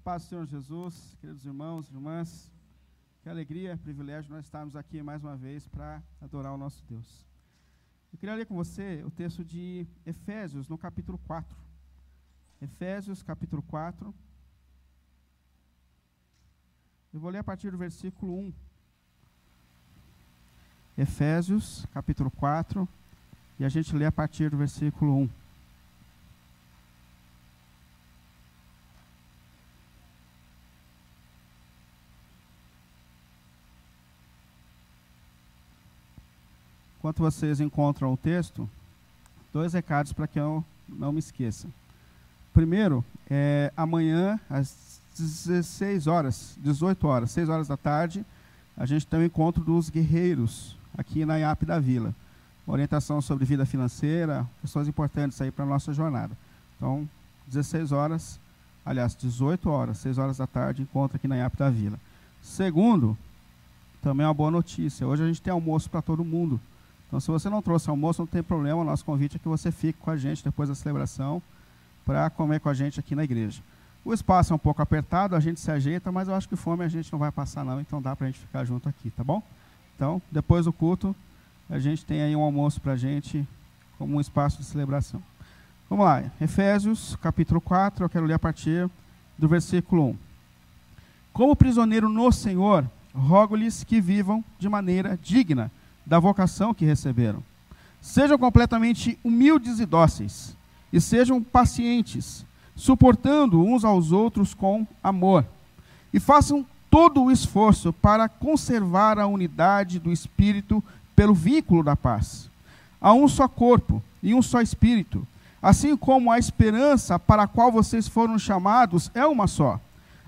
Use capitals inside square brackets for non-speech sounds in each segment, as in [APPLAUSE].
paz do Senhor Jesus, queridos irmãos e irmãs, que alegria, privilégio nós estarmos aqui mais uma vez para adorar o nosso Deus. Eu queria ler com você o texto de Efésios, no capítulo 4. Efésios, capítulo 4. Eu vou ler a partir do versículo 1. Efésios, capítulo 4, e a gente lê a partir do versículo 1. Enquanto vocês encontram o texto, dois recados para que eu não me esqueça. Primeiro, é, amanhã, às 16 horas, 18 horas, 6 horas da tarde, a gente tem o encontro dos guerreiros aqui na IAP da Vila. Orientação sobre vida financeira, questões importantes aí para a nossa jornada. Então, 16 horas, aliás, 18 horas, 6 horas da tarde, encontro aqui na IAP da Vila. Segundo, também uma boa notícia. Hoje a gente tem almoço para todo mundo. Então, se você não trouxe almoço, não tem problema. O nosso convite é que você fique com a gente depois da celebração para comer com a gente aqui na igreja. O espaço é um pouco apertado, a gente se ajeita, mas eu acho que fome a gente não vai passar não, então dá para a gente ficar junto aqui, tá bom? Então, depois do culto, a gente tem aí um almoço para a gente como um espaço de celebração. Vamos lá, Efésios, capítulo 4, eu quero ler a partir do versículo 1. Como prisioneiro no Senhor, rogo-lhes que vivam de maneira digna da vocação que receberam. Sejam completamente humildes e dóceis, e sejam pacientes, suportando uns aos outros com amor. E façam todo o esforço para conservar a unidade do espírito pelo vínculo da paz. Há um só corpo e um só espírito, assim como a esperança para a qual vocês foram chamados é uma só.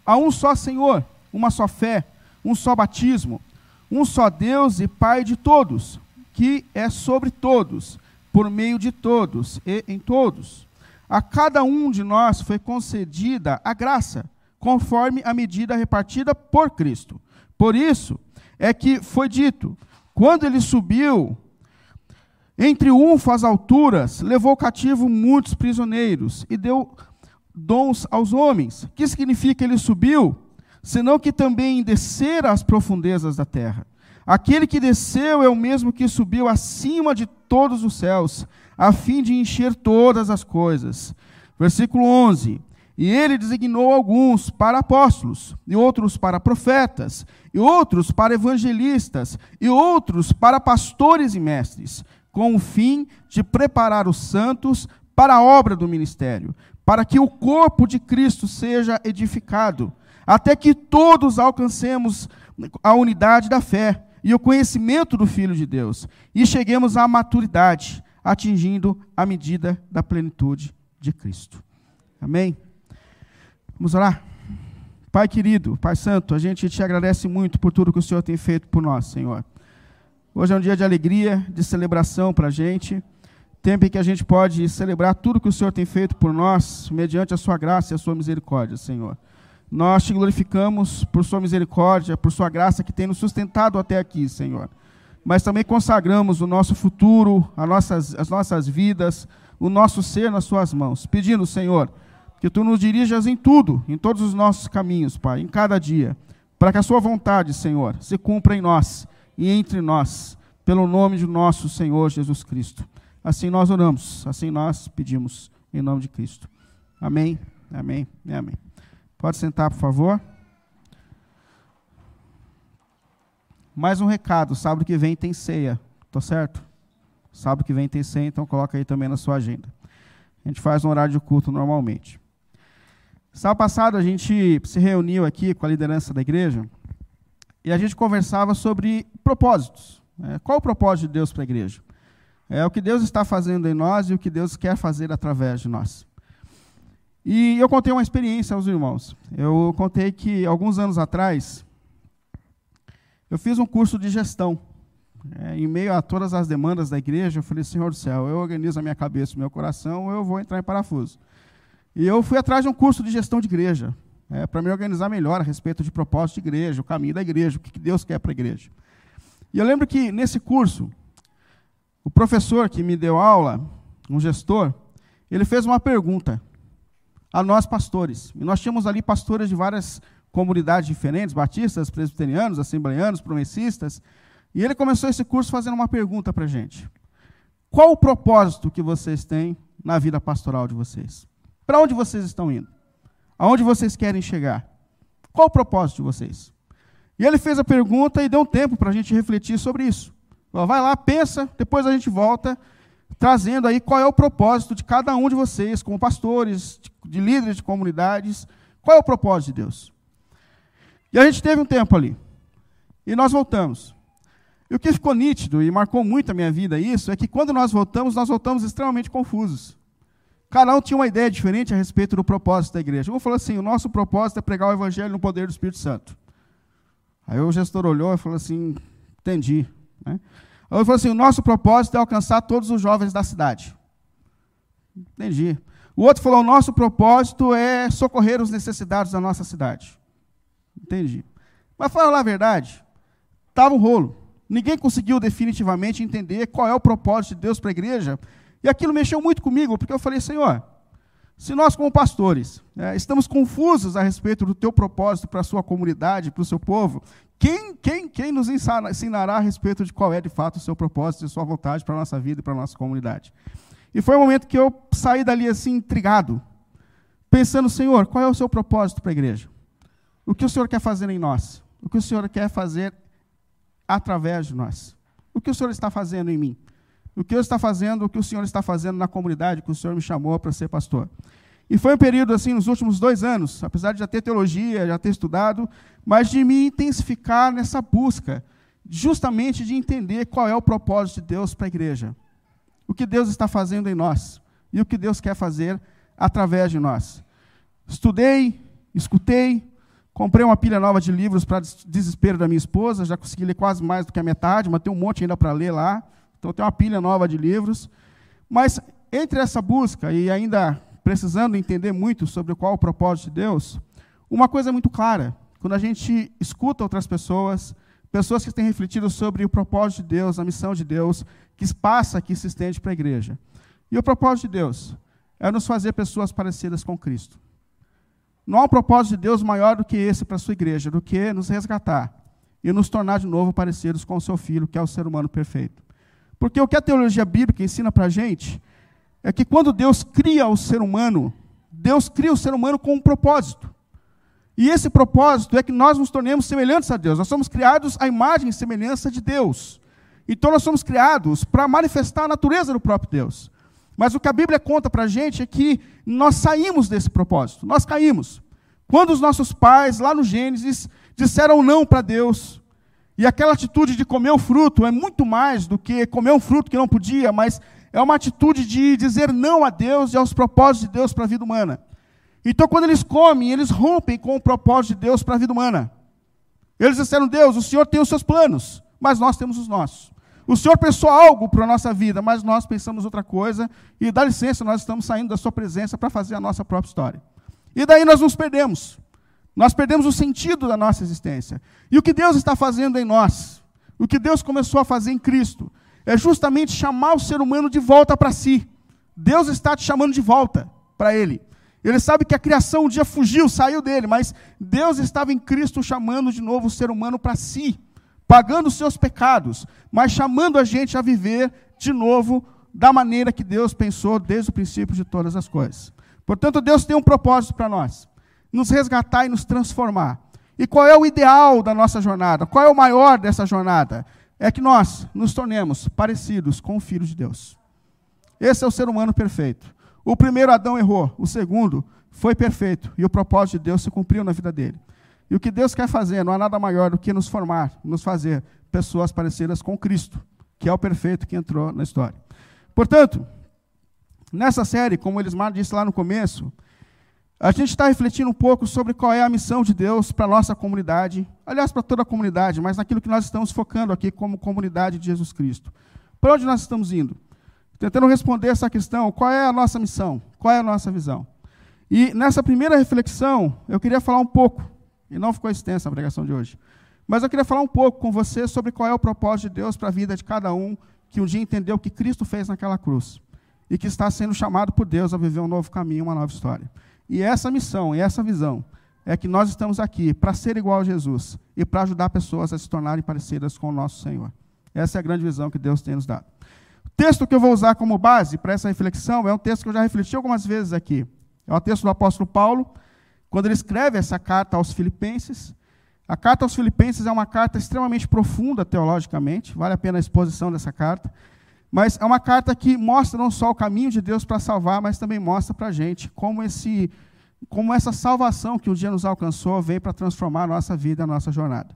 Há um só Senhor, uma só fé, um só batismo um só Deus e Pai de todos, que é sobre todos, por meio de todos e em todos. A cada um de nós foi concedida a graça, conforme a medida repartida por Cristo. Por isso é que foi dito: quando ele subiu em triunfo às alturas, levou cativo muitos prisioneiros e deu dons aos homens. O que significa ele subiu? Senão que também descer às profundezas da terra. Aquele que desceu é o mesmo que subiu acima de todos os céus, a fim de encher todas as coisas. Versículo 11. E ele designou alguns para apóstolos, e outros para profetas, e outros para evangelistas, e outros para pastores e mestres, com o fim de preparar os santos para a obra do ministério, para que o corpo de Cristo seja edificado até que todos alcancemos a unidade da fé e o conhecimento do Filho de Deus, e cheguemos à maturidade, atingindo a medida da plenitude de Cristo. Amém? Vamos orar? Pai querido, Pai Santo, a gente te agradece muito por tudo que o Senhor tem feito por nós, Senhor. Hoje é um dia de alegria, de celebração para a gente, tempo em que a gente pode celebrar tudo que o Senhor tem feito por nós, mediante a sua graça e a sua misericórdia, Senhor. Nós te glorificamos por Sua misericórdia, por Sua graça que tem nos sustentado até aqui, Senhor. Mas também consagramos o nosso futuro, as nossas, as nossas vidas, o nosso ser nas Suas mãos, pedindo, Senhor, que Tu nos dirijas em tudo, em todos os nossos caminhos, Pai, em cada dia, para que a Sua vontade, Senhor, se cumpra em nós e entre nós, pelo nome de nosso Senhor Jesus Cristo. Assim nós oramos, assim nós pedimos, em nome de Cristo. Amém, amém amém. Pode sentar, por favor. Mais um recado, sábado que vem tem ceia, tô certo? Sábado que vem tem ceia, então coloca aí também na sua agenda. A gente faz um horário de culto normalmente. Sábado passado a gente se reuniu aqui com a liderança da igreja e a gente conversava sobre propósitos. Né? Qual o propósito de Deus para a igreja? É o que Deus está fazendo em nós e o que Deus quer fazer através de nós. E eu contei uma experiência aos irmãos. Eu contei que alguns anos atrás eu fiz um curso de gestão. É, em meio a todas as demandas da igreja, eu falei, Senhor do céu, eu organizo a minha cabeça o meu coração, eu vou entrar em parafuso. E eu fui atrás de um curso de gestão de igreja, é, para me organizar melhor a respeito de propósito de igreja, o caminho da igreja, o que Deus quer para a igreja. E eu lembro que nesse curso, o professor que me deu aula, um gestor, ele fez uma pergunta a nós pastores. E nós tínhamos ali pastores de várias comunidades diferentes, batistas, presbiterianos, assembleianos, promessistas. E ele começou esse curso fazendo uma pergunta para a gente. Qual o propósito que vocês têm na vida pastoral de vocês? Para onde vocês estão indo? Aonde vocês querem chegar? Qual o propósito de vocês? E ele fez a pergunta e deu um tempo para a gente refletir sobre isso. Vai lá, pensa, depois a gente volta, trazendo aí qual é o propósito de cada um de vocês, como pastores, de líderes de comunidades. Qual é o propósito de Deus? E a gente teve um tempo ali. E nós voltamos. E o que ficou nítido e marcou muito a minha vida isso é que quando nós voltamos, nós voltamos extremamente confusos. Cada um tinha uma ideia diferente a respeito do propósito da igreja. Um falou assim: o nosso propósito é pregar o evangelho no poder do Espírito Santo. Aí o gestor olhou e falou assim: entendi. Né? Ele falou assim: o nosso propósito é alcançar todos os jovens da cidade. Entendi. O outro falou: o nosso propósito é socorrer os necessitados da nossa cidade. Entendi. Mas falar a verdade, estava um rolo. Ninguém conseguiu definitivamente entender qual é o propósito de Deus para a igreja. E aquilo mexeu muito comigo, porque eu falei, Senhor, se nós, como pastores, é, estamos confusos a respeito do teu propósito para a sua comunidade, para o seu povo, quem, quem, quem nos ensinará a respeito de qual é de fato o seu propósito e sua vontade para a nossa vida e para a nossa comunidade? E foi o um momento que eu saí dali assim, intrigado, pensando, Senhor, qual é o seu propósito para a igreja? O que o Senhor quer fazer em nós? O que o Senhor quer fazer através de nós? O que o Senhor está fazendo em mim? O que eu está fazendo, o que o Senhor está fazendo na comunidade que o Senhor me chamou para ser pastor? E foi um período, assim, nos últimos dois anos, apesar de já ter teologia, já ter estudado, mas de me intensificar nessa busca, justamente de entender qual é o propósito de Deus para a igreja. O que Deus está fazendo em nós e o que Deus quer fazer através de nós. Estudei, escutei, Comprei uma pilha nova de livros para desespero da minha esposa, já consegui ler quase mais do que a metade, mas tem um monte ainda para ler lá. Então tem uma pilha nova de livros. Mas entre essa busca e ainda precisando entender muito sobre qual o propósito de Deus, uma coisa é muito clara. Quando a gente escuta outras pessoas, pessoas que têm refletido sobre o propósito de Deus, a missão de Deus, que passa, que se estende para a igreja. E o propósito de Deus é nos fazer pessoas parecidas com Cristo. Não há um propósito de Deus maior do que esse para a sua igreja, do que nos resgatar e nos tornar de novo parecidos com o seu filho, que é o ser humano perfeito. Porque o que a teologia bíblica ensina para a gente é que quando Deus cria o ser humano, Deus cria o ser humano com um propósito. E esse propósito é que nós nos tornemos semelhantes a Deus. Nós somos criados à imagem e semelhança de Deus. Então nós somos criados para manifestar a natureza do próprio Deus. Mas o que a Bíblia conta para a gente é que nós saímos desse propósito, nós caímos. Quando os nossos pais, lá no Gênesis, disseram não para Deus, e aquela atitude de comer o fruto é muito mais do que comer um fruto que não podia, mas é uma atitude de dizer não a Deus e aos propósitos de Deus para a vida humana. Então, quando eles comem, eles rompem com o propósito de Deus para a vida humana. Eles disseram: Deus, o Senhor tem os seus planos, mas nós temos os nossos. O Senhor pensou algo para a nossa vida, mas nós pensamos outra coisa, e dá licença, nós estamos saindo da Sua presença para fazer a nossa própria história. E daí nós nos perdemos. Nós perdemos o sentido da nossa existência. E o que Deus está fazendo em nós, o que Deus começou a fazer em Cristo, é justamente chamar o ser humano de volta para si. Deus está te chamando de volta para Ele. Ele sabe que a criação um dia fugiu, saiu dele, mas Deus estava em Cristo chamando de novo o ser humano para si pagando os seus pecados, mas chamando a gente a viver de novo da maneira que Deus pensou desde o princípio de todas as coisas. Portanto, Deus tem um propósito para nós: nos resgatar e nos transformar. E qual é o ideal da nossa jornada? Qual é o maior dessa jornada? É que nós nos tornemos parecidos com o Filho de Deus. Esse é o ser humano perfeito. O primeiro Adão errou, o segundo foi perfeito, e o propósito de Deus se cumpriu na vida dele. E o que Deus quer fazer não há nada maior do que nos formar, nos fazer pessoas parecidas com Cristo, que é o perfeito que entrou na história. Portanto, nessa série, como Elismar disse lá no começo, a gente está refletindo um pouco sobre qual é a missão de Deus para a nossa comunidade, aliás, para toda a comunidade, mas naquilo que nós estamos focando aqui como comunidade de Jesus Cristo. Para onde nós estamos indo? Tentando responder essa questão: qual é a nossa missão? Qual é a nossa visão? E nessa primeira reflexão, eu queria falar um pouco e não ficou extensa a pregação de hoje. Mas eu queria falar um pouco com você sobre qual é o propósito de Deus para a vida de cada um que um dia entendeu o que Cristo fez naquela cruz e que está sendo chamado por Deus a viver um novo caminho, uma nova história. E essa missão, e essa visão, é que nós estamos aqui para ser igual a Jesus e para ajudar pessoas a se tornarem parecidas com o nosso Senhor. Essa é a grande visão que Deus tem nos dado. O texto que eu vou usar como base para essa reflexão é um texto que eu já refleti algumas vezes aqui. É o texto do apóstolo Paulo, quando ele escreve essa carta aos Filipenses. A carta aos Filipenses é uma carta extremamente profunda teologicamente, vale a pena a exposição dessa carta. Mas é uma carta que mostra não só o caminho de Deus para salvar, mas também mostra para a gente como, esse, como essa salvação que um dia nos alcançou vem para transformar a nossa vida, a nossa jornada.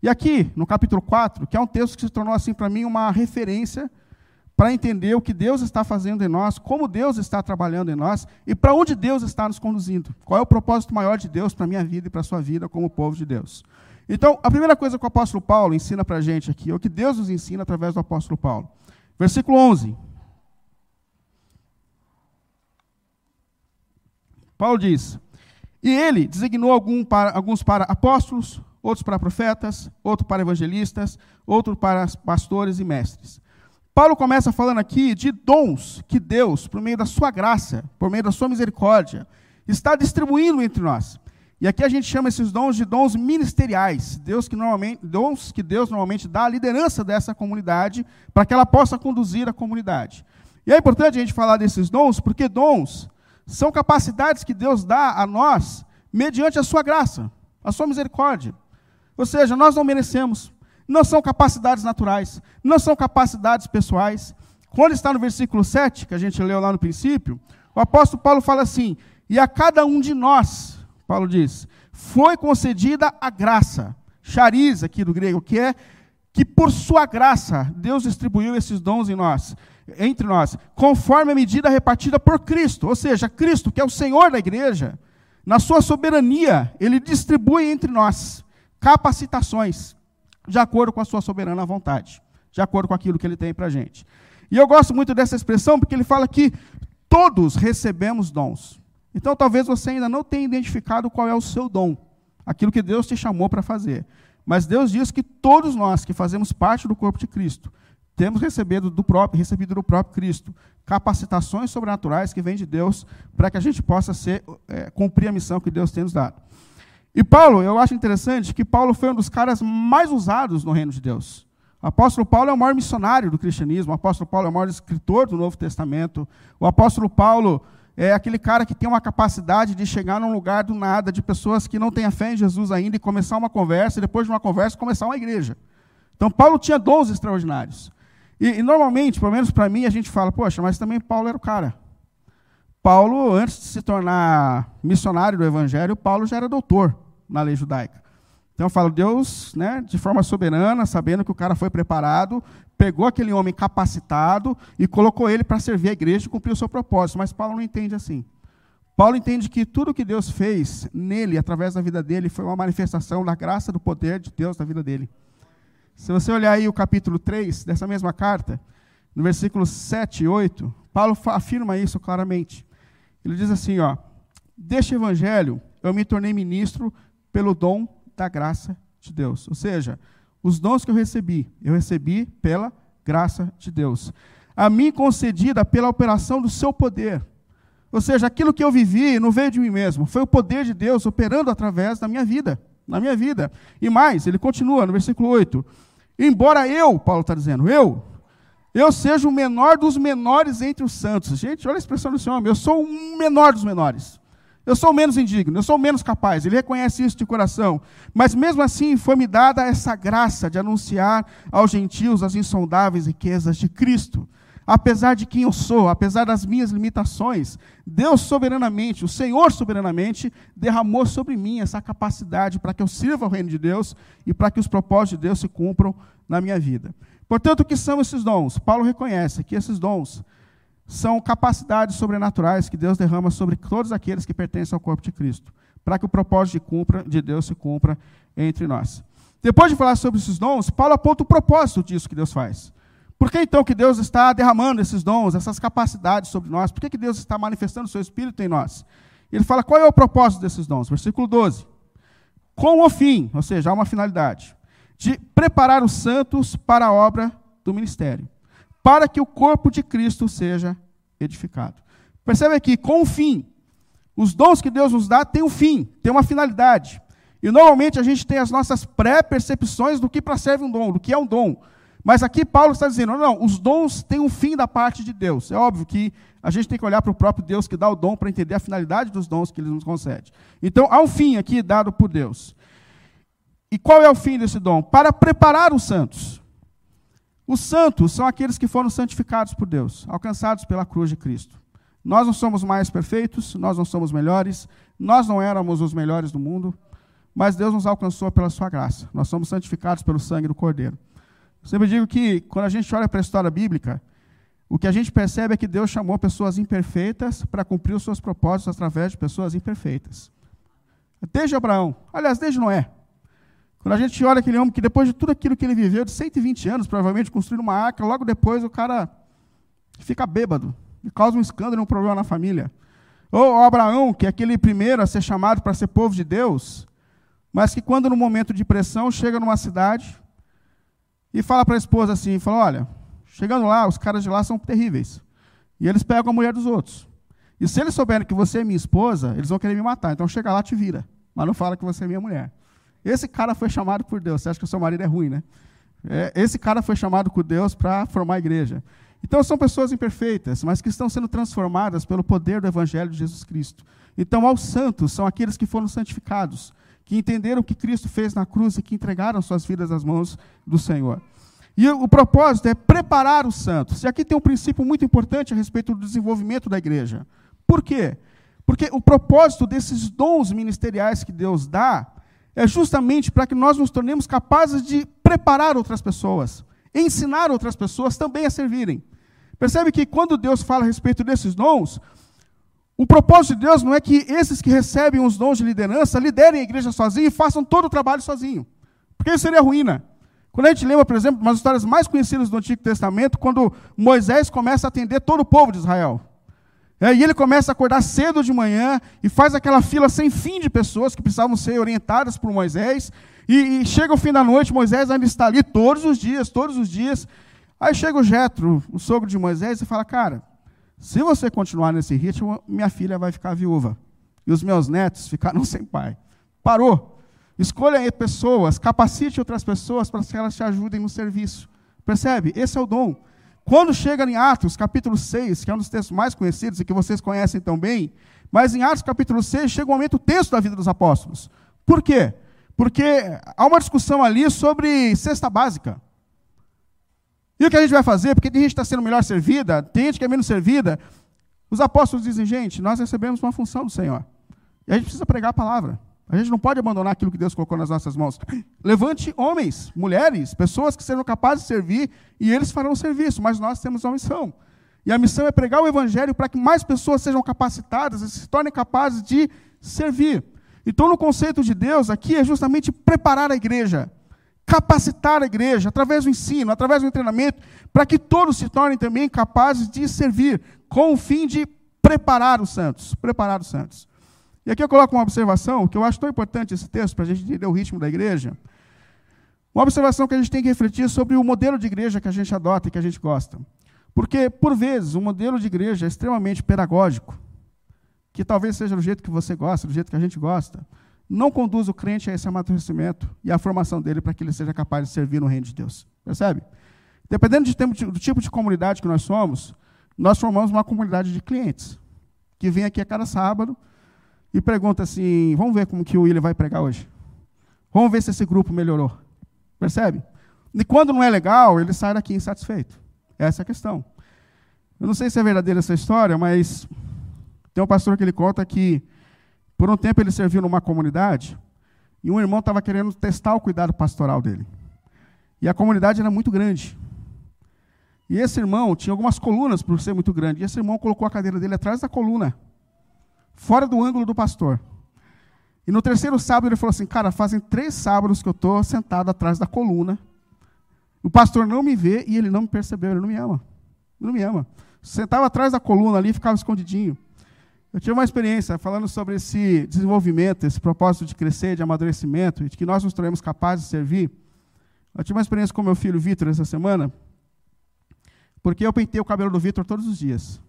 E aqui, no capítulo 4, que é um texto que se tornou assim para mim uma referência para entender o que Deus está fazendo em nós, como Deus está trabalhando em nós e para onde Deus está nos conduzindo. Qual é o propósito maior de Deus para a minha vida e para a sua vida como povo de Deus. Então, a primeira coisa que o apóstolo Paulo ensina para a gente aqui, é o que Deus nos ensina através do apóstolo Paulo. Versículo 11. Paulo diz: E ele designou algum para, alguns para apóstolos, outros para profetas, outros para evangelistas, outros para pastores e mestres. Paulo começa falando aqui de dons que Deus, por meio da sua graça, por meio da sua misericórdia, está distribuindo entre nós. E aqui a gente chama esses dons de dons ministeriais, Deus que normalmente, dons que Deus normalmente dá à liderança dessa comunidade, para que ela possa conduzir a comunidade. E é importante a gente falar desses dons, porque dons são capacidades que Deus dá a nós mediante a sua graça, a sua misericórdia. Ou seja, nós não merecemos, não são capacidades naturais, não são capacidades pessoais. Quando está no versículo 7, que a gente leu lá no princípio, o apóstolo Paulo fala assim: "E a cada um de nós Paulo diz: foi concedida a graça, charis aqui do grego, que é que por sua graça Deus distribuiu esses dons em nós, entre nós, conforme a medida repartida por Cristo, ou seja, Cristo, que é o Senhor da igreja, na sua soberania, ele distribui entre nós capacitações de acordo com a sua soberana vontade, de acordo com aquilo que ele tem para a gente. E eu gosto muito dessa expressão porque ele fala que todos recebemos dons. Então, talvez você ainda não tenha identificado qual é o seu dom, aquilo que Deus te chamou para fazer. Mas Deus diz que todos nós que fazemos parte do corpo de Cristo, temos recebido do próprio, recebido do próprio Cristo capacitações sobrenaturais que vêm de Deus para que a gente possa ser, é, cumprir a missão que Deus tem nos dado. E Paulo, eu acho interessante que Paulo foi um dos caras mais usados no reino de Deus. O apóstolo Paulo é o maior missionário do cristianismo, o apóstolo Paulo é o maior escritor do Novo Testamento, o apóstolo Paulo é aquele cara que tem uma capacidade de chegar num lugar do nada, de pessoas que não têm a fé em Jesus ainda, e começar uma conversa, e depois de uma conversa, começar uma igreja. Então, Paulo tinha dons extraordinários. E, e normalmente, pelo menos para mim, a gente fala, poxa, mas também Paulo era o cara. Paulo, antes de se tornar missionário do Evangelho, Paulo já era doutor na lei judaica. Então eu falo, Deus, né, de forma soberana, sabendo que o cara foi preparado, pegou aquele homem capacitado e colocou ele para servir a igreja e cumprir o seu propósito. Mas Paulo não entende assim. Paulo entende que tudo que Deus fez nele, através da vida dele, foi uma manifestação da graça, do poder de Deus na vida dele. Se você olhar aí o capítulo 3 dessa mesma carta, no versículo 7 e 8, Paulo afirma isso claramente. Ele diz assim, ó: "Deste evangelho eu me tornei ministro pelo dom da graça de Deus". Ou seja, os dons que eu recebi, eu recebi pela graça de Deus. A mim concedida pela operação do seu poder. Ou seja, aquilo que eu vivi não veio de mim mesmo, foi o poder de Deus operando através da minha vida, na minha vida. E mais, ele continua no versículo 8: Embora eu, Paulo está dizendo, eu, eu seja o menor dos menores entre os santos. Gente, olha a expressão desse homem, eu sou o menor dos menores. Eu sou menos indigno, eu sou menos capaz. Ele reconhece isso de coração. Mas mesmo assim foi-me dada essa graça de anunciar aos gentios as insondáveis riquezas de Cristo. Apesar de quem eu sou, apesar das minhas limitações, Deus soberanamente, o Senhor soberanamente, derramou sobre mim essa capacidade para que eu sirva ao reino de Deus e para que os propósitos de Deus se cumpram na minha vida. Portanto, o que são esses dons? Paulo reconhece que esses dons são capacidades sobrenaturais que Deus derrama sobre todos aqueles que pertencem ao corpo de Cristo, para que o propósito de, cumpra, de Deus se cumpra entre nós. Depois de falar sobre esses dons, Paulo aponta o propósito disso que Deus faz. Por que então que Deus está derramando esses dons, essas capacidades sobre nós? Por que, que Deus está manifestando o seu Espírito em nós? Ele fala qual é o propósito desses dons. Versículo 12. Com o fim, ou seja, há uma finalidade, de preparar os santos para a obra do ministério para que o corpo de Cristo seja edificado. Percebe aqui, com o fim. Os dons que Deus nos dá têm um fim, têm uma finalidade. E normalmente a gente tem as nossas pré-percepções do que para serve um dom, do que é um dom. Mas aqui Paulo está dizendo: não, os dons têm um fim da parte de Deus. É óbvio que a gente tem que olhar para o próprio Deus que dá o dom para entender a finalidade dos dons que ele nos concede. Então há um fim aqui dado por Deus. E qual é o fim desse dom? Para preparar os santos. Os santos são aqueles que foram santificados por Deus, alcançados pela cruz de Cristo. Nós não somos mais perfeitos, nós não somos melhores, nós não éramos os melhores do mundo, mas Deus nos alcançou pela sua graça. Nós somos santificados pelo sangue do Cordeiro. Eu sempre digo que, quando a gente olha para a história bíblica, o que a gente percebe é que Deus chamou pessoas imperfeitas para cumprir os seus propósitos através de pessoas imperfeitas. Desde Abraão, aliás, desde Noé. Quando a gente olha aquele homem que, depois de tudo aquilo que ele viveu, de 120 anos, provavelmente, construindo uma arca, logo depois o cara fica bêbado, e causa um escândalo e um problema na família. Ou Abraão, que é aquele primeiro a ser chamado para ser povo de Deus, mas que quando no momento de pressão chega numa cidade e fala para a esposa assim, fala, olha, chegando lá, os caras de lá são terríveis. E eles pegam a mulher dos outros. E se eles souberem que você é minha esposa, eles vão querer me matar. Então chega lá, te vira. Mas não fala que você é minha mulher. Esse cara foi chamado por Deus. Você acha que o seu marido é ruim, né? É, esse cara foi chamado por Deus para formar a igreja. Então são pessoas imperfeitas, mas que estão sendo transformadas pelo poder do Evangelho de Jesus Cristo. Então, aos santos são aqueles que foram santificados, que entenderam o que Cristo fez na cruz e que entregaram suas vidas às mãos do Senhor. E o propósito é preparar os santos. E aqui tem um princípio muito importante a respeito do desenvolvimento da igreja. Por quê? Porque o propósito desses dons ministeriais que Deus dá é justamente para que nós nos tornemos capazes de preparar outras pessoas, ensinar outras pessoas também a servirem. Percebe que quando Deus fala a respeito desses dons, o propósito de Deus não é que esses que recebem os dons de liderança liderem a igreja sozinhos e façam todo o trabalho sozinho. Porque isso seria ruína. Quando a gente lembra, por exemplo, umas histórias mais conhecidas do Antigo Testamento, quando Moisés começa a atender todo o povo de Israel. É, e ele começa a acordar cedo de manhã e faz aquela fila sem fim de pessoas que precisavam ser orientadas por Moisés. E, e chega o fim da noite, Moisés ainda está ali todos os dias, todos os dias. Aí chega o Jetro, o sogro de Moisés, e fala: Cara, se você continuar nesse ritmo, minha filha vai ficar viúva. E os meus netos ficaram [LAUGHS] sem pai. Parou. Escolha aí pessoas, capacite outras pessoas para que elas te ajudem no serviço. Percebe? Esse é o dom. Quando chega em Atos, capítulo 6, que é um dos textos mais conhecidos e que vocês conhecem tão bem, mas em Atos, capítulo 6, chega um momento tenso da vida dos apóstolos. Por quê? Porque há uma discussão ali sobre cesta básica. E o que a gente vai fazer? Porque tem gente que está sendo melhor servida, tem gente que é menos servida. Os apóstolos dizem, gente, nós recebemos uma função do Senhor. E a gente precisa pregar a palavra. A gente não pode abandonar aquilo que Deus colocou nas nossas mãos. [GASPS] Levante homens, mulheres, pessoas que sejam capazes de servir e eles farão o serviço, mas nós temos uma missão. E a missão é pregar o evangelho para que mais pessoas sejam capacitadas e se tornem capazes de servir. Então, no conceito de Deus, aqui é justamente preparar a igreja, capacitar a igreja através do ensino, através do treinamento, para que todos se tornem também capazes de servir, com o fim de preparar os santos, preparar os santos. E aqui eu coloco uma observação, que eu acho tão importante esse texto, para a gente entender o ritmo da igreja. Uma observação que a gente tem que refletir sobre o modelo de igreja que a gente adota e que a gente gosta. Porque, por vezes, o modelo de igreja é extremamente pedagógico, que talvez seja do jeito que você gosta, do jeito que a gente gosta, não conduz o crente a esse amadurecimento e à formação dele para que ele seja capaz de servir no reino de Deus. Percebe? Dependendo do tipo de comunidade que nós somos, nós formamos uma comunidade de clientes, que vem aqui a cada sábado, e pergunta assim: vamos ver como que o William vai pregar hoje. Vamos ver se esse grupo melhorou. Percebe? E quando não é legal, ele sai daqui insatisfeito. Essa é a questão. Eu não sei se é verdadeira essa história, mas tem um pastor que ele conta que por um tempo ele serviu numa comunidade e um irmão estava querendo testar o cuidado pastoral dele. E a comunidade era muito grande. E esse irmão tinha algumas colunas por ser muito grande. E esse irmão colocou a cadeira dele atrás da coluna fora do ângulo do pastor. E no terceiro sábado ele falou assim: Cara, fazem três sábados que eu estou sentado atrás da coluna. O pastor não me vê e ele não me percebeu, ele não me ama. Ele não me ama. Sentava atrás da coluna ali e ficava escondidinho. Eu tive uma experiência falando sobre esse desenvolvimento, esse propósito de crescer, de amadurecimento, e de que nós nos tornemos capazes de servir. Eu tive uma experiência com meu filho Vitor essa semana, porque eu pentei o cabelo do Vitor todos os dias.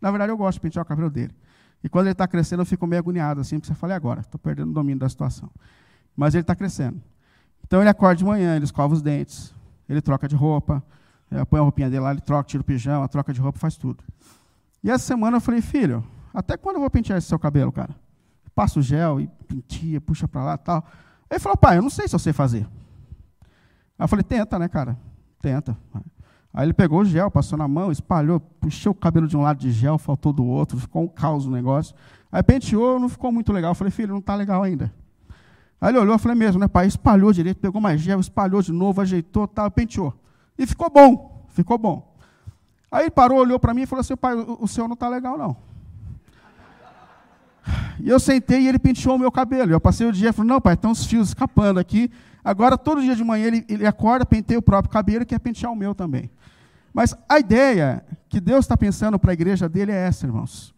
Na verdade, eu gosto de pentear o cabelo dele. E quando ele está crescendo, eu fico meio agoniado, assim, porque você fala, agora? Estou perdendo o domínio da situação. Mas ele está crescendo. Então ele acorda de manhã, ele escova os dentes, ele troca de roupa, põe a roupinha dele lá, ele troca, tira o pijama, troca de roupa, faz tudo. E essa semana eu falei, filho, até quando eu vou pentear esse seu cabelo, cara? Passa o gel e penteia, puxa para lá tal. Ele falou, pai, eu não sei se eu sei fazer. Aí eu falei, tenta, né, cara? Tenta. Aí ele pegou o gel, passou na mão, espalhou, puxou o cabelo de um lado de gel, faltou do outro, ficou um caos o negócio. Aí penteou, não ficou muito legal. Eu falei, filho, não está legal ainda. Aí ele olhou, eu falei, mesmo, né, pai? Espalhou direito, pegou mais gel, espalhou de novo, ajeitou, tal, penteou. E ficou bom, ficou bom. Aí parou, olhou para mim e falou assim, pai, o, o senhor não está legal, não. E eu sentei e ele penteou o meu cabelo. Eu passei o dia e falei, não, pai, estão os fios escapando aqui. Agora, todo dia de manhã, ele, ele acorda, penteia o próprio cabelo e quer pentear o meu também. Mas a ideia que Deus está pensando para a igreja dele é essa, irmãos.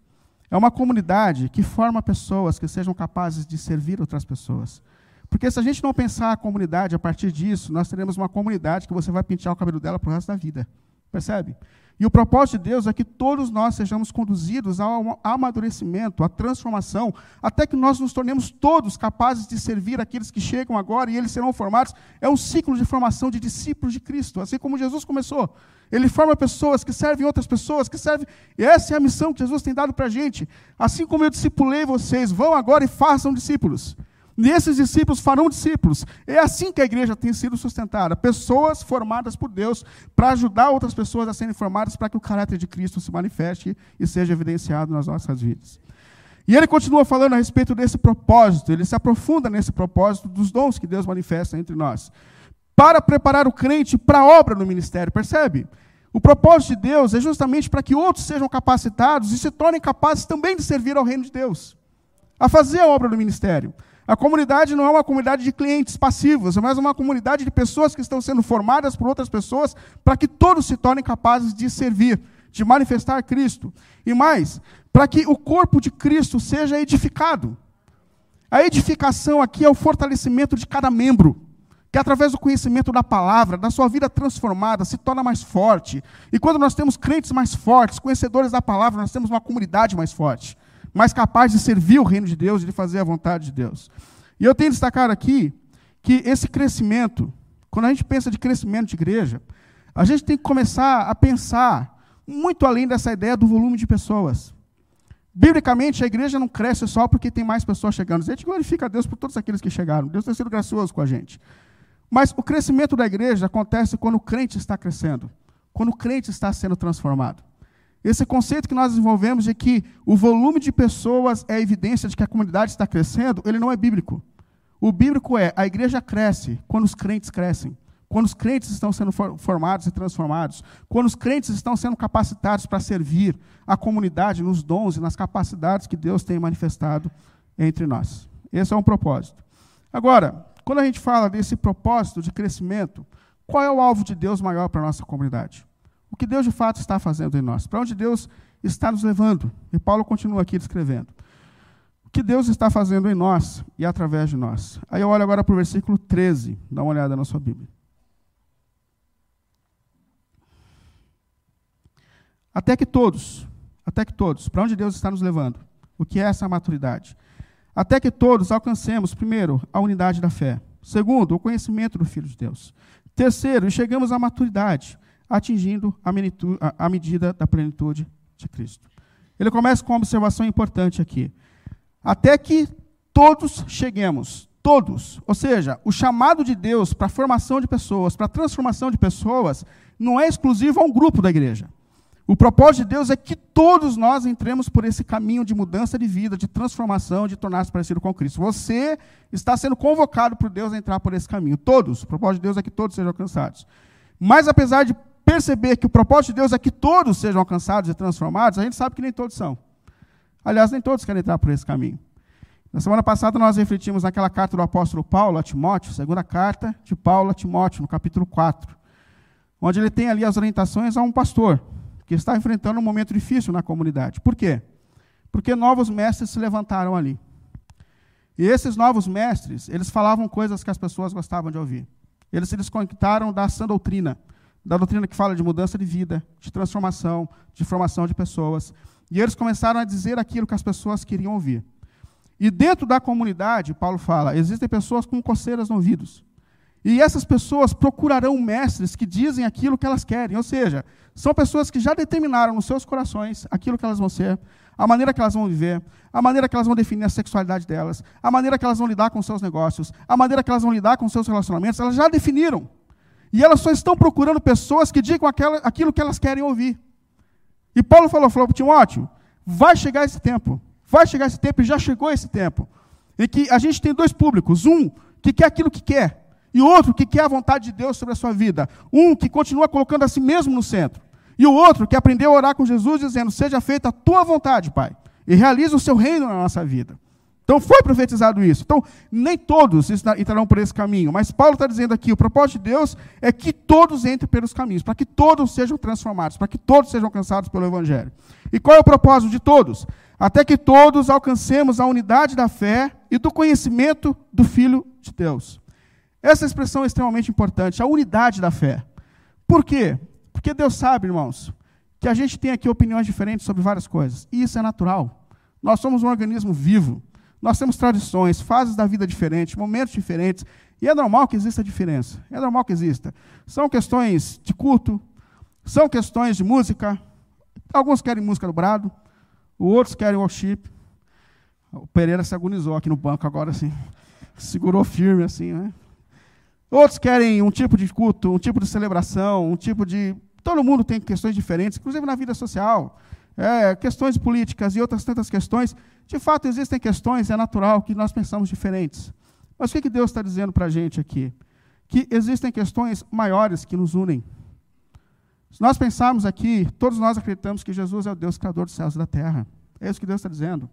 É uma comunidade que forma pessoas que sejam capazes de servir outras pessoas. Porque se a gente não pensar a comunidade a partir disso, nós teremos uma comunidade que você vai pentear o cabelo dela para o resto da vida. Percebe? E o propósito de Deus é que todos nós sejamos conduzidos ao amadurecimento, à transformação, até que nós nos tornemos todos capazes de servir aqueles que chegam agora e eles serão formados. É um ciclo de formação de discípulos de Cristo, assim como Jesus começou. Ele forma pessoas que servem outras pessoas, que servem. E essa é a missão que Jesus tem dado para a gente. Assim como eu discipulei vocês, vão agora e façam discípulos. E esses discípulos farão discípulos. É assim que a igreja tem sido sustentada. Pessoas formadas por Deus para ajudar outras pessoas a serem formadas para que o caráter de Cristo se manifeste e seja evidenciado nas nossas vidas. E ele continua falando a respeito desse propósito, ele se aprofunda nesse propósito dos dons que Deus manifesta entre nós. Para preparar o crente para a obra no ministério, percebe? O propósito de Deus é justamente para que outros sejam capacitados e se tornem capazes também de servir ao reino de Deus, a fazer a obra do ministério. A comunidade não é uma comunidade de clientes passivos, é mais uma comunidade de pessoas que estão sendo formadas por outras pessoas para que todos se tornem capazes de servir, de manifestar Cristo. E mais, para que o corpo de Cristo seja edificado. A edificação aqui é o fortalecimento de cada membro, que através do conhecimento da palavra, da sua vida transformada, se torna mais forte. E quando nós temos crentes mais fortes, conhecedores da palavra, nós temos uma comunidade mais forte mas capaz de servir o reino de Deus e de fazer a vontade de Deus. E eu tenho que destacar aqui que esse crescimento, quando a gente pensa de crescimento de igreja, a gente tem que começar a pensar muito além dessa ideia do volume de pessoas. Biblicamente, a igreja não cresce só porque tem mais pessoas chegando. A gente glorifica a Deus por todos aqueles que chegaram. Deus tem sido gracioso com a gente. Mas o crescimento da igreja acontece quando o crente está crescendo, quando o crente está sendo transformado. Esse conceito que nós desenvolvemos de que o volume de pessoas é evidência de que a comunidade está crescendo, ele não é bíblico. O bíblico é a igreja cresce quando os crentes crescem, quando os crentes estão sendo formados e transformados, quando os crentes estão sendo capacitados para servir a comunidade nos dons e nas capacidades que Deus tem manifestado entre nós. Esse é um propósito. Agora, quando a gente fala desse propósito de crescimento, qual é o alvo de Deus maior para a nossa comunidade? O que Deus de fato está fazendo em nós, para onde Deus está nos levando. E Paulo continua aqui descrevendo. O que Deus está fazendo em nós e através de nós. Aí eu olho agora para o versículo 13, dá uma olhada na sua Bíblia. Até que todos, até que todos, para onde Deus está nos levando? O que é essa maturidade? Até que todos alcancemos, primeiro, a unidade da fé. Segundo, o conhecimento do Filho de Deus. Terceiro, chegamos à maturidade atingindo a, medida da plenitude de Cristo. Ele começa com uma observação importante aqui. Até que todos cheguemos, todos. Ou seja, o chamado de Deus para a formação de pessoas, para a transformação de pessoas, não é exclusivo a um grupo da igreja. O propósito de Deus é que todos nós entremos por esse caminho de mudança de vida, de transformação, de tornar-se parecido com Cristo. Você está sendo convocado por Deus a entrar por esse caminho. Todos. O propósito de Deus é que todos sejam alcançados. Mas apesar de perceber que o propósito de Deus é que todos sejam alcançados e transformados, a gente sabe que nem todos são. Aliás, nem todos querem entrar por esse caminho. Na semana passada nós refletimos naquela carta do apóstolo Paulo a Timóteo, segunda carta de Paulo a Timóteo, no capítulo 4, onde ele tem ali as orientações a um pastor que está enfrentando um momento difícil na comunidade. Por quê? Porque novos mestres se levantaram ali. E esses novos mestres, eles falavam coisas que as pessoas gostavam de ouvir. Eles se desconectaram da sã doutrina, da doutrina que fala de mudança de vida, de transformação, de formação de pessoas. E eles começaram a dizer aquilo que as pessoas queriam ouvir. E dentro da comunidade, Paulo fala, existem pessoas com coceiras no ouvidos. E essas pessoas procurarão mestres que dizem aquilo que elas querem. Ou seja, são pessoas que já determinaram nos seus corações aquilo que elas vão ser, a maneira que elas vão viver, a maneira que elas vão definir a sexualidade delas, a maneira que elas vão lidar com seus negócios, a maneira que elas vão lidar com seus relacionamentos, elas já definiram. E elas só estão procurando pessoas que digam aquela, aquilo que elas querem ouvir. E Paulo falou, falou para Timóteo, vai chegar esse tempo, vai chegar esse tempo, e já chegou esse tempo, em que a gente tem dois públicos, um que quer aquilo que quer, e outro que quer a vontade de Deus sobre a sua vida. Um que continua colocando a si mesmo no centro. E o outro que aprendeu a orar com Jesus, dizendo: Seja feita a tua vontade, Pai, e realiza o seu reino na nossa vida. Então foi profetizado isso. Então, nem todos entrarão por esse caminho, mas Paulo está dizendo aqui: o propósito de Deus é que todos entrem pelos caminhos, para que todos sejam transformados, para que todos sejam alcançados pelo Evangelho. E qual é o propósito de todos? Até que todos alcancemos a unidade da fé e do conhecimento do Filho de Deus. Essa expressão é extremamente importante, a unidade da fé. Por quê? Porque Deus sabe, irmãos, que a gente tem aqui opiniões diferentes sobre várias coisas. E isso é natural. Nós somos um organismo vivo. Nós temos tradições, fases da vida diferentes, momentos diferentes. E é normal que exista diferença. É normal que exista. São questões de culto, são questões de música. Alguns querem música do brado, outros querem worship. O Pereira se agonizou aqui no banco agora, assim. [LAUGHS] Segurou firme, assim, né? Outros querem um tipo de culto, um tipo de celebração, um tipo de. Todo mundo tem questões diferentes, inclusive na vida social. É, questões políticas e outras tantas questões. De fato, existem questões, é natural que nós pensamos diferentes. Mas o que, que Deus está dizendo para a gente aqui? Que existem questões maiores que nos unem. Se nós pensarmos aqui, todos nós acreditamos que Jesus é o Deus criador dos céus e da terra. É isso que Deus está dizendo.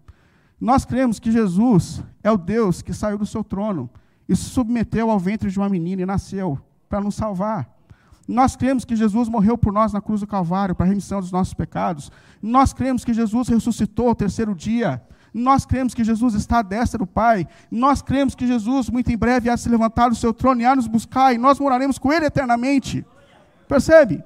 Nós cremos que Jesus é o Deus que saiu do seu trono e se submeteu ao ventre de uma menina e nasceu para nos salvar. Nós cremos que Jesus morreu por nós na cruz do Calvário para a remissão dos nossos pecados. Nós cremos que Jesus ressuscitou ao terceiro dia. Nós cremos que Jesus está à destra do Pai. Nós cremos que Jesus, muito em breve, há de se levantar do seu trono e há de nos buscar, e nós moraremos com Ele eternamente. Percebe?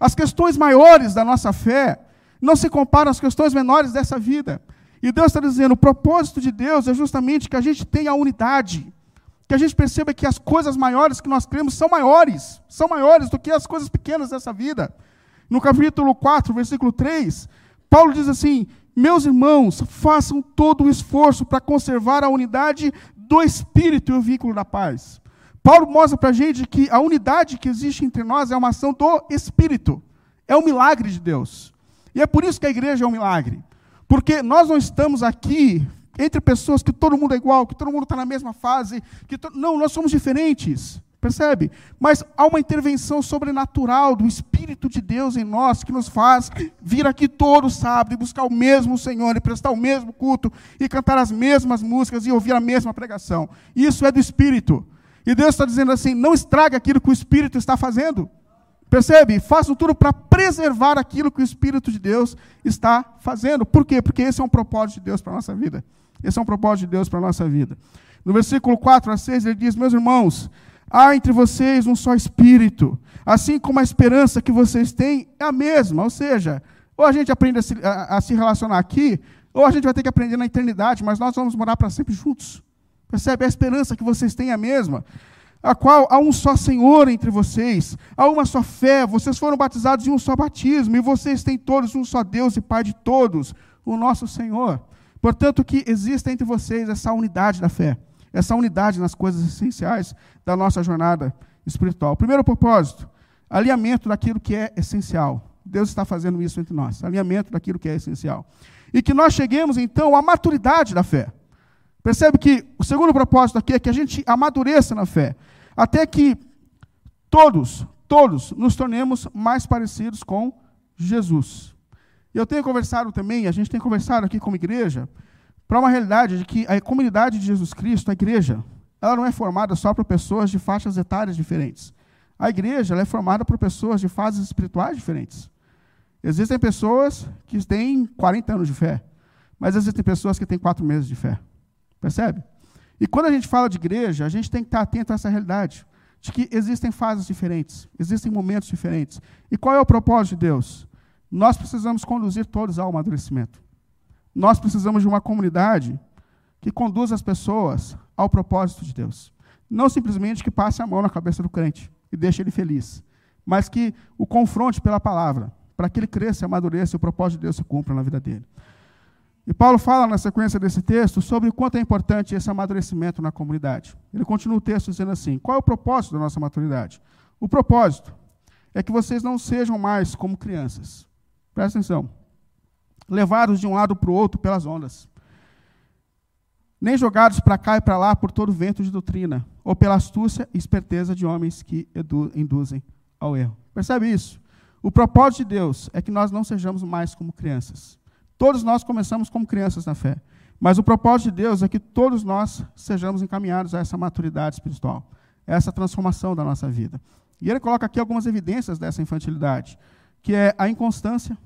As questões maiores da nossa fé não se comparam às questões menores dessa vida. E Deus está dizendo: o propósito de Deus é justamente que a gente tenha unidade que a gente perceba que as coisas maiores que nós cremos são maiores, são maiores do que as coisas pequenas dessa vida. No capítulo 4, versículo 3, Paulo diz assim: Meus irmãos, façam todo o esforço para conservar a unidade do Espírito e o vínculo da paz. Paulo mostra para a gente que a unidade que existe entre nós é uma ação do Espírito, é um milagre de Deus. E é por isso que a igreja é um milagre. Porque nós não estamos aqui entre pessoas que todo mundo é igual, que todo mundo está na mesma fase. Que to... Não, nós somos diferentes. Percebe? Mas há uma intervenção sobrenatural do Espírito de Deus em nós que nos faz vir aqui todo sábado e buscar o mesmo Senhor, e prestar o mesmo culto, e cantar as mesmas músicas e ouvir a mesma pregação. Isso é do Espírito. E Deus está dizendo assim: não estrague aquilo que o Espírito está fazendo. Percebe? Façam tudo para preservar aquilo que o Espírito de Deus está fazendo. Por quê? Porque esse é um propósito de Deus para a nossa vida. Esse é um propósito de Deus para a nossa vida. No versículo 4 a 6, ele diz: Meus irmãos, há entre vocês um só espírito, assim como a esperança que vocês têm é a mesma. Ou seja, ou a gente aprende a se, a, a se relacionar aqui, ou a gente vai ter que aprender na eternidade, mas nós vamos morar para sempre juntos. Percebe? A esperança que vocês têm é a mesma. A qual há um só Senhor entre vocês, há uma só fé, vocês foram batizados em um só batismo, e vocês têm todos um só Deus e Pai de todos, o nosso Senhor. Portanto, que exista entre vocês essa unidade da fé, essa unidade nas coisas essenciais da nossa jornada espiritual. Primeiro propósito, alinhamento daquilo que é essencial. Deus está fazendo isso entre nós, alinhamento daquilo que é essencial. E que nós cheguemos, então, à maturidade da fé. Percebe que o segundo propósito aqui é que a gente amadureça na fé, até que todos, todos nos tornemos mais parecidos com Jesus. Eu tenho conversado também, a gente tem conversado aqui como igreja, para uma realidade de que a comunidade de Jesus Cristo, a igreja, ela não é formada só por pessoas de faixas etárias diferentes. A igreja é formada por pessoas de fases espirituais diferentes. Existem pessoas que têm 40 anos de fé, mas existem pessoas que têm quatro meses de fé. Percebe? E quando a gente fala de igreja, a gente tem que estar atento a essa realidade, de que existem fases diferentes, existem momentos diferentes. E qual é o propósito de Deus? Nós precisamos conduzir todos ao amadurecimento. Nós precisamos de uma comunidade que conduza as pessoas ao propósito de Deus. Não simplesmente que passe a mão na cabeça do crente e deixe ele feliz, mas que o confronte pela palavra, para que ele cresça, amadureça e o propósito de Deus se cumpra na vida dele. E Paulo fala na sequência desse texto sobre o quanto é importante esse amadurecimento na comunidade. Ele continua o texto dizendo assim: qual é o propósito da nossa maturidade? O propósito é que vocês não sejam mais como crianças. Presta atenção. Levados de um lado para o outro pelas ondas. Nem jogados para cá e para lá por todo vento de doutrina, ou pela astúcia e esperteza de homens que induzem ao erro. Percebe isso? O propósito de Deus é que nós não sejamos mais como crianças. Todos nós começamos como crianças na fé. Mas o propósito de Deus é que todos nós sejamos encaminhados a essa maturidade espiritual, a essa transformação da nossa vida. E ele coloca aqui algumas evidências dessa infantilidade, que é a inconstância,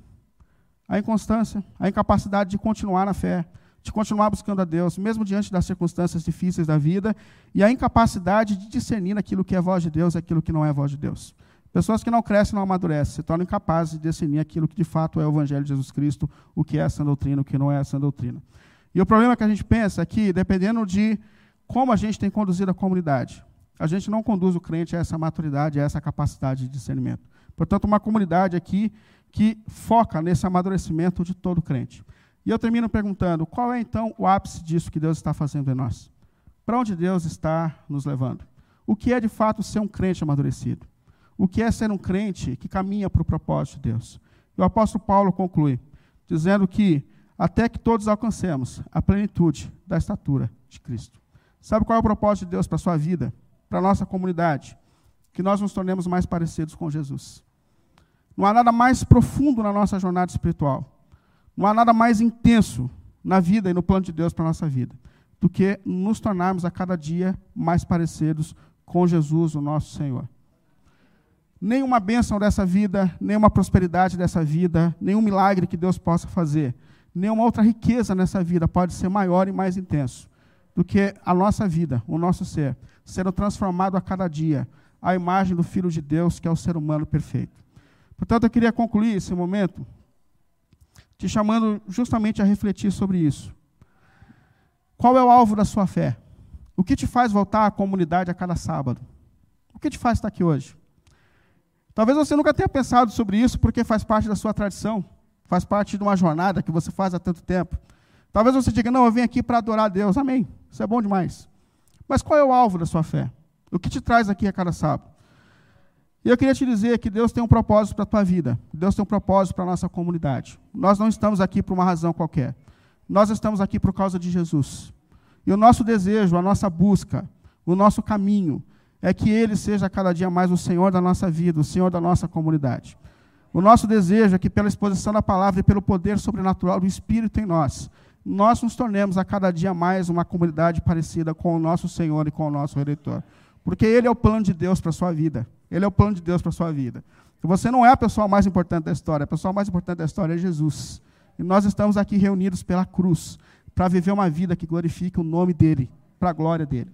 a inconstância, a incapacidade de continuar na fé, de continuar buscando a Deus, mesmo diante das circunstâncias difíceis da vida, e a incapacidade de discernir aquilo que é voz de Deus e aquilo que não é voz de Deus. Pessoas que não crescem não amadurecem, se tornam incapazes de discernir aquilo que de fato é o Evangelho de Jesus Cristo, o que é essa doutrina, o que não é essa doutrina. E o problema que a gente pensa é que, dependendo de como a gente tem conduzido a comunidade, a gente não conduz o crente a essa maturidade, a essa capacidade de discernimento. Portanto, uma comunidade aqui que foca nesse amadurecimento de todo crente. E eu termino perguntando: qual é então o ápice disso que Deus está fazendo em nós? Para onde Deus está nos levando? O que é de fato ser um crente amadurecido? o que é ser um crente que caminha para o propósito de Deus. E o apóstolo Paulo conclui, dizendo que até que todos alcancemos a plenitude da estatura de Cristo. Sabe qual é o propósito de Deus para a sua vida, para a nossa comunidade? Que nós nos tornemos mais parecidos com Jesus. Não há nada mais profundo na nossa jornada espiritual. Não há nada mais intenso na vida e no plano de Deus para a nossa vida do que nos tornarmos a cada dia mais parecidos com Jesus, o nosso Senhor nenhuma bênção dessa vida, nenhuma prosperidade dessa vida, nenhum milagre que Deus possa fazer, nenhuma outra riqueza nessa vida pode ser maior e mais intenso do que a nossa vida, o nosso ser, sendo transformado a cada dia à imagem do Filho de Deus, que é o ser humano perfeito. Portanto, eu queria concluir esse momento te chamando justamente a refletir sobre isso. Qual é o alvo da sua fé? O que te faz voltar à comunidade a cada sábado? O que te faz estar aqui hoje? Talvez você nunca tenha pensado sobre isso porque faz parte da sua tradição, faz parte de uma jornada que você faz há tanto tempo. Talvez você diga, não, eu vim aqui para adorar a Deus. Amém. Isso é bom demais. Mas qual é o alvo da sua fé? O que te traz aqui a cada sábado? E eu queria te dizer que Deus tem um propósito para a tua vida. Deus tem um propósito para a nossa comunidade. Nós não estamos aqui por uma razão qualquer. Nós estamos aqui por causa de Jesus. E o nosso desejo, a nossa busca, o nosso caminho é que Ele seja cada dia mais o Senhor da nossa vida, o Senhor da nossa comunidade. O nosso desejo é que, pela exposição da palavra e pelo poder sobrenatural do Espírito em nós, nós nos tornemos a cada dia mais uma comunidade parecida com o nosso Senhor e com o nosso Redentor. Porque Ele é o plano de Deus para a sua vida. Ele é o plano de Deus para a sua vida. Você não é a pessoa mais importante da história. A pessoa mais importante da história é Jesus. E nós estamos aqui reunidos pela cruz para viver uma vida que glorifique o nome dEle, para a glória dEle.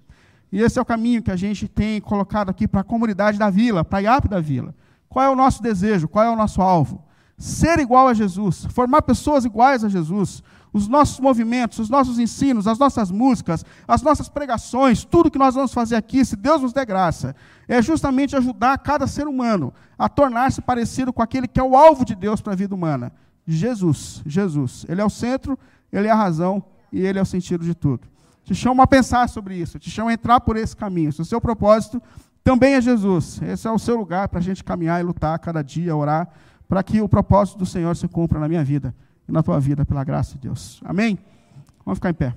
E esse é o caminho que a gente tem colocado aqui para a comunidade da vila, para a IAP da vila. Qual é o nosso desejo? Qual é o nosso alvo? Ser igual a Jesus, formar pessoas iguais a Jesus. Os nossos movimentos, os nossos ensinos, as nossas músicas, as nossas pregações, tudo que nós vamos fazer aqui, se Deus nos der graça, é justamente ajudar cada ser humano a tornar-se parecido com aquele que é o alvo de Deus para a vida humana. Jesus, Jesus. Ele é o centro, ele é a razão e ele é o sentido de tudo. Te chamo a pensar sobre isso, te chamo a entrar por esse caminho. Se o seu propósito também é Jesus, esse é o seu lugar para a gente caminhar e lutar cada dia, orar, para que o propósito do Senhor se cumpra na minha vida e na tua vida, pela graça de Deus. Amém? Vamos ficar em pé.